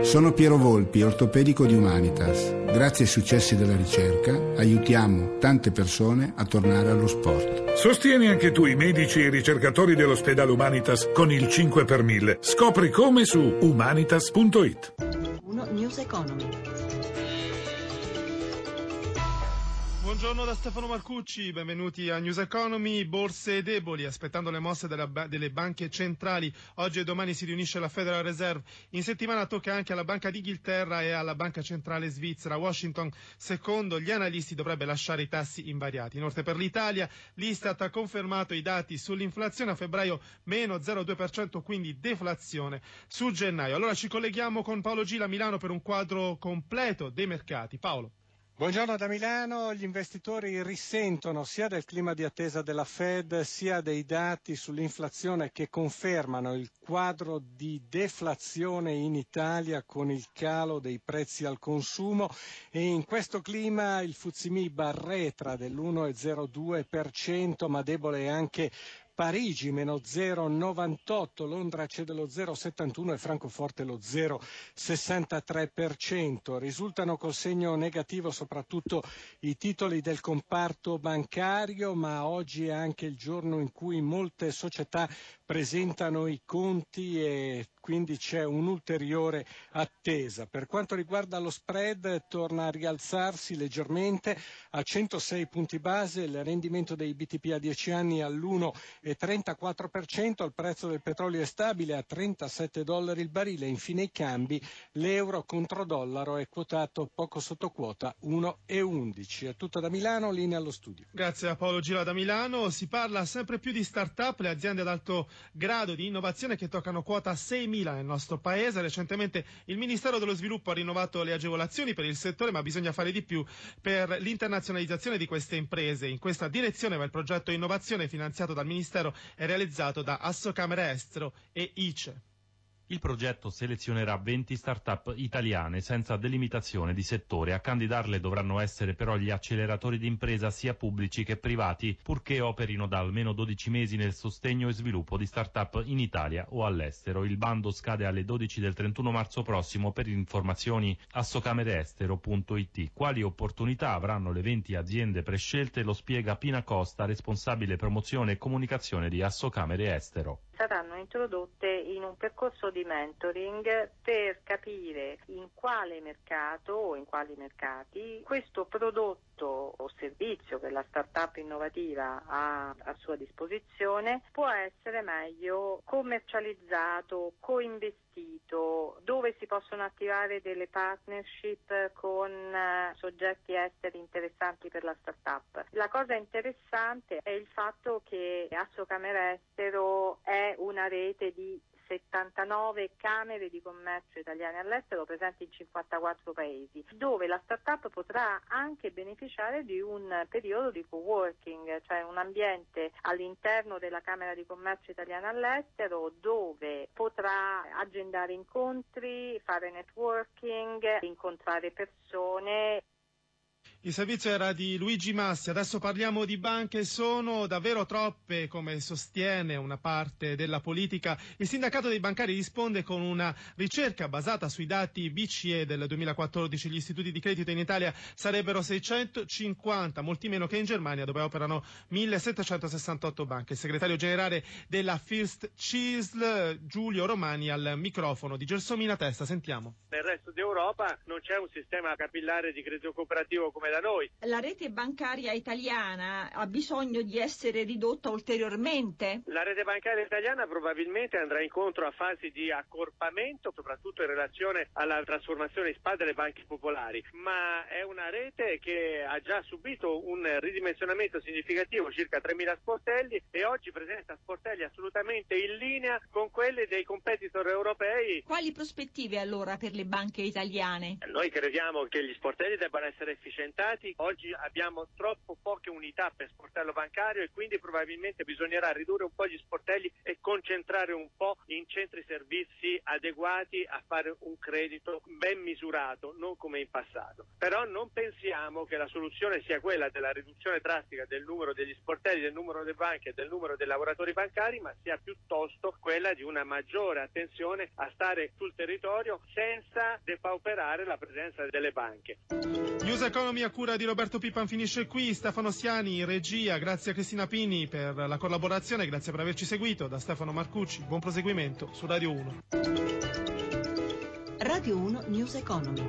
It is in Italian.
Sono Piero Volpi, ortopedico di Humanitas. Grazie ai successi della ricerca aiutiamo tante persone a tornare allo sport. Sostieni anche tu i medici e i ricercatori dell'ospedale Humanitas con il 5 per 1000. Scopri come su humanitas.it. 1 News Economy. Buongiorno da Stefano Marcucci, benvenuti a News Economy. Borse deboli, aspettando le mosse ba- delle banche centrali. Oggi e domani si riunisce la Federal Reserve. In settimana tocca anche alla Banca d'Inghilterra e alla Banca Centrale Svizzera. Washington, secondo gli analisti, dovrebbe lasciare i tassi invariati. Inoltre per l'Italia, l'Istat ha confermato i dati sull'inflazione a febbraio meno 0,2%, quindi deflazione su gennaio. Allora ci colleghiamo con Paolo Gila a Milano per un quadro completo dei mercati. Paolo. Buongiorno da Milano, gli investitori risentono sia del clima di attesa della Fed sia dei dati sull'inflazione che confermano il quadro di deflazione in Italia con il calo dei prezzi al consumo. E in questo clima il Fuzimib arretra dell'1,02% ma debole anche Parigi meno 0,98, Londra cede lo 0,71 e Francoforte lo 0,63%. Risultano col segno negativo soprattutto i titoli del comparto bancario, ma oggi è anche il giorno in cui molte società presentano i conti e quindi c'è un'ulteriore attesa. Per quanto riguarda lo spread torna a rialzarsi leggermente a 106 punti base, il rendimento dei BTP a 10 anni all'1,34%, il prezzo del petrolio è stabile a 37 dollari il barile, infine i cambi, l'euro contro dollaro è quotato poco sotto quota 1,11. È tutto da Milano, linea allo studio. Grazie a Paolo Gira da Milano, si parla sempre più di start-up, le aziende ad alto grado di innovazione che toccano quota 6.000 nel nostro paese. Recentemente il Ministero dello Sviluppo ha rinnovato le agevolazioni per il settore, ma bisogna fare di più per l'internazionalizzazione di queste imprese. In questa direzione va il progetto Innovazione finanziato dal Ministero e realizzato da Assocamere Estero e ICE. Il progetto selezionerà 20 start-up italiane senza delimitazione di settore. A candidarle dovranno essere però gli acceleratori di impresa sia pubblici che privati, purché operino da almeno 12 mesi nel sostegno e sviluppo di start-up in Italia o all'estero. Il bando scade alle 12 del 31 marzo prossimo per informazioni assocamereestero.it. Quali opportunità avranno le 20 aziende prescelte lo spiega Pina Costa, responsabile promozione e comunicazione di Assocamere Estero saranno introdotte in un percorso di mentoring per capire in quale mercato o in quali mercati questo prodotto o servizio che la startup innovativa ha a sua disposizione può essere meglio commercializzato, coinvestito, dove si possono attivare delle partnership con eh, soggetti esteri interessanti per la startup. La cosa interessante è il fatto che Asso Camera Estero è una rete di 79 camere di commercio italiane all'estero presenti in 54 paesi, dove la startup potrà anche beneficiare di un periodo di co-working, cioè un ambiente all'interno della Camera di Commercio italiana all'estero dove potrà agendare incontri, fare networking, incontrare persone. Il servizio era di Luigi Massi, adesso parliamo di banche, sono davvero troppe come sostiene una parte della politica. Il sindacato dei bancari risponde con una ricerca basata sui dati BCE del 2014. Gli istituti di credito in Italia sarebbero 650, molti meno che in Germania dove operano 1768 banche. Il segretario generale della First CISL, Giulio Romani, al microfono di Gelsomina Testa. Sentiamo. Nel resto d'Europa non c'è un sistema capillare di credito cooperativo come da noi. La rete bancaria italiana ha bisogno di essere ridotta ulteriormente? La rete bancaria italiana probabilmente andrà incontro a fasi di accorpamento, soprattutto in relazione alla trasformazione in SPA delle banche popolari, ma è una rete che ha già subito un ridimensionamento significativo, circa 3.000 sportelli, e oggi presenta sportelli assolutamente in linea con quelli dei competitor europei. Quali prospettive allora per le banche italiane? Noi crediamo che gli sportelli debbano essere efficienti aumentati, oggi abbiamo troppo poche unità per sportello bancario e quindi probabilmente bisognerà ridurre un po' gli sportelli e concentrare un po' in centri servizi adeguati a fare un credito ben misurato, non come in passato. Però non pensiamo che la soluzione sia quella della riduzione drastica del numero degli sportelli, del numero delle banche e del numero dei lavoratori bancari, ma sia piuttosto quella di una maggiore attenzione a stare sul territorio senza depauperare la presenza delle banche. A cura di Roberto Pippan finisce qui, Stefano Siani, regia, grazie a Cristina Pini per la collaborazione, grazie per averci seguito, da Stefano Marcucci, buon proseguimento su Radio 1. Radio 1 News Economy.